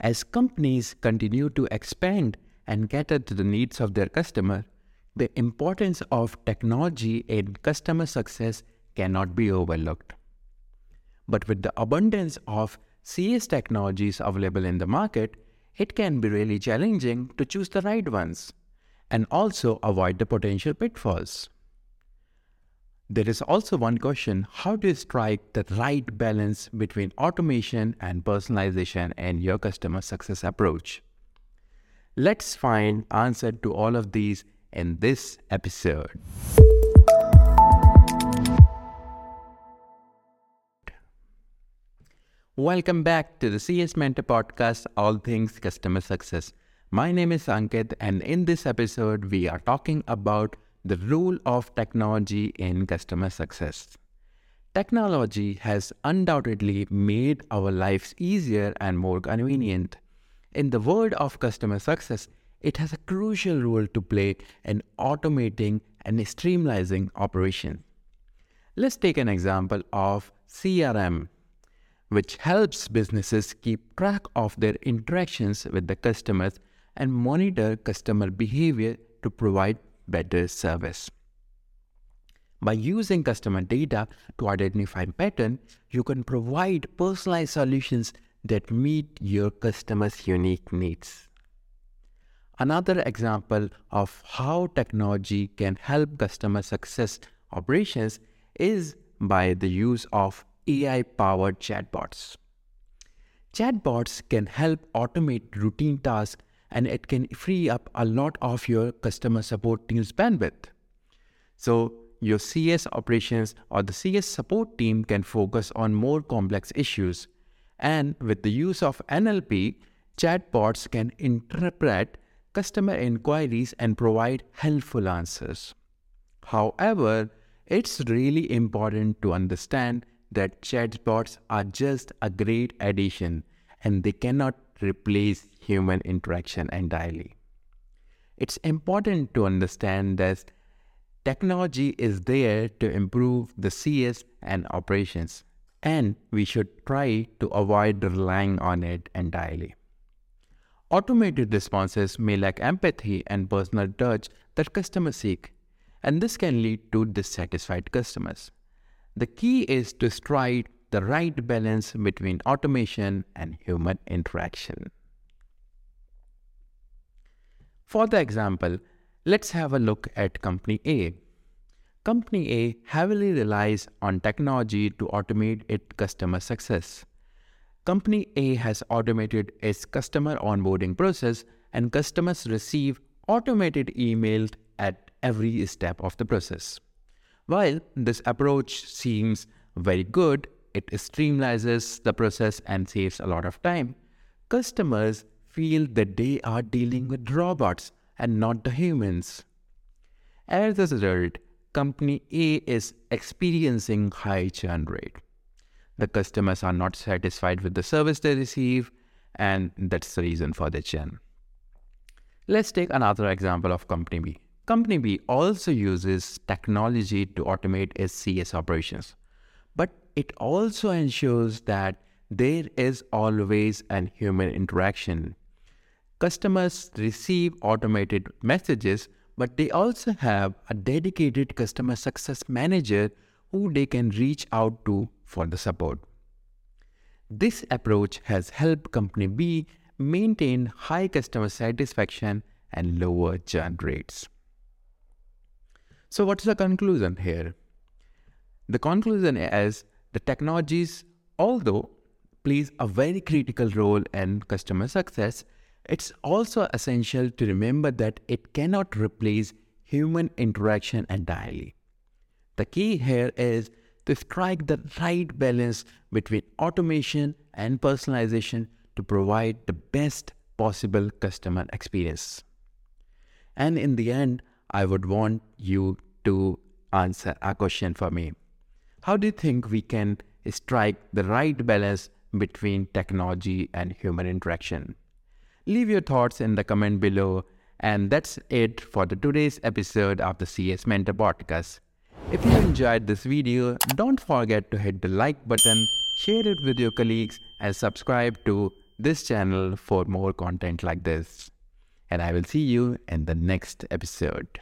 As companies continue to expand and cater to the needs of their customer, the importance of technology in customer success cannot be overlooked. But with the abundance of CS technologies available in the market, it can be really challenging to choose the right ones and also avoid the potential pitfalls. There is also one question how do you strike the right balance between automation and personalization in your customer success approach? Let's find answer to all of these in this episode. Welcome back to the CS Mentor Podcast, All Things Customer Success. My name is Ankit, and in this episode, we are talking about the role of technology in customer success. Technology has undoubtedly made our lives easier and more convenient. In the world of customer success, it has a crucial role to play in automating and streamlining operations. Let's take an example of CRM which helps businesses keep track of their interactions with the customers and monitor customer behavior to provide better service. By using customer data to identify pattern, you can provide personalized solutions that meet your customers' unique needs. Another example of how technology can help customer success operations is by the use of AI powered chatbots. Chatbots can help automate routine tasks and it can free up a lot of your customer support team's bandwidth. So, your CS operations or the CS support team can focus on more complex issues. And with the use of NLP, chatbots can interpret customer inquiries and provide helpful answers. However, it's really important to understand that chatbots are just a great addition and they cannot replace human interaction entirely. It's important to understand that technology is there to improve the CS and operations, and we should try to avoid relying on it entirely. Automated responses may lack empathy and personal touch that customers seek, and this can lead to dissatisfied customers. The key is to strike the right balance between automation and human interaction. For the example, let's have a look at Company A. Company A heavily relies on technology to automate its customer success. Company A has automated its customer onboarding process and customers receive automated emails at every step of the process. While this approach seems very good, it streamlines the process and saves a lot of time. Customers feel that they are dealing with robots and not the humans. As a result, company A is experiencing high churn rate. The customers are not satisfied with the service they receive, and that's the reason for the churn. Let's take another example of company B. Company B also uses technology to automate its CS operations, it also ensures that there is always an human interaction. Customers receive automated messages, but they also have a dedicated customer success manager who they can reach out to for the support. This approach has helped Company B maintain high customer satisfaction and lower churn rates. So, what's the conclusion here? The conclusion is the technologies, although plays a very critical role in customer success, it's also essential to remember that it cannot replace human interaction entirely. The key here is to strike the right balance between automation and personalization to provide the best possible customer experience. And in the end, I would want you to answer a question for me. How do you think we can strike the right balance between technology and human interaction? Leave your thoughts in the comment below. And that's it for the today's episode of the CS Mentor Podcast. If you enjoyed this video, don't forget to hit the like button, share it with your colleagues, and subscribe to this channel for more content like this. And I will see you in the next episode.